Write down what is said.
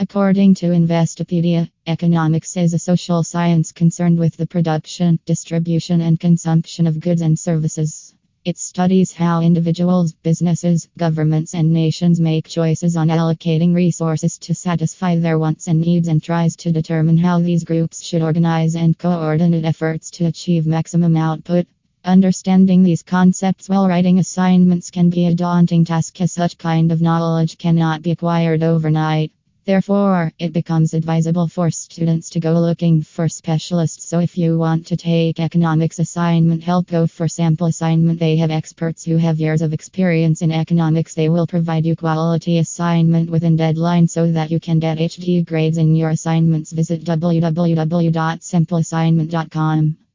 According to Investopedia, economics is a social science concerned with the production, distribution, and consumption of goods and services. It studies how individuals, businesses, governments, and nations make choices on allocating resources to satisfy their wants and needs and tries to determine how these groups should organize and coordinate efforts to achieve maximum output. Understanding these concepts while writing assignments can be a daunting task as such kind of knowledge cannot be acquired overnight. Therefore, it becomes advisable for students to go looking for specialists. So, if you want to take economics assignment help, go for sample assignment. They have experts who have years of experience in economics. They will provide you quality assignment within deadline so that you can get HD grades in your assignments. Visit www.sampleassignment.com.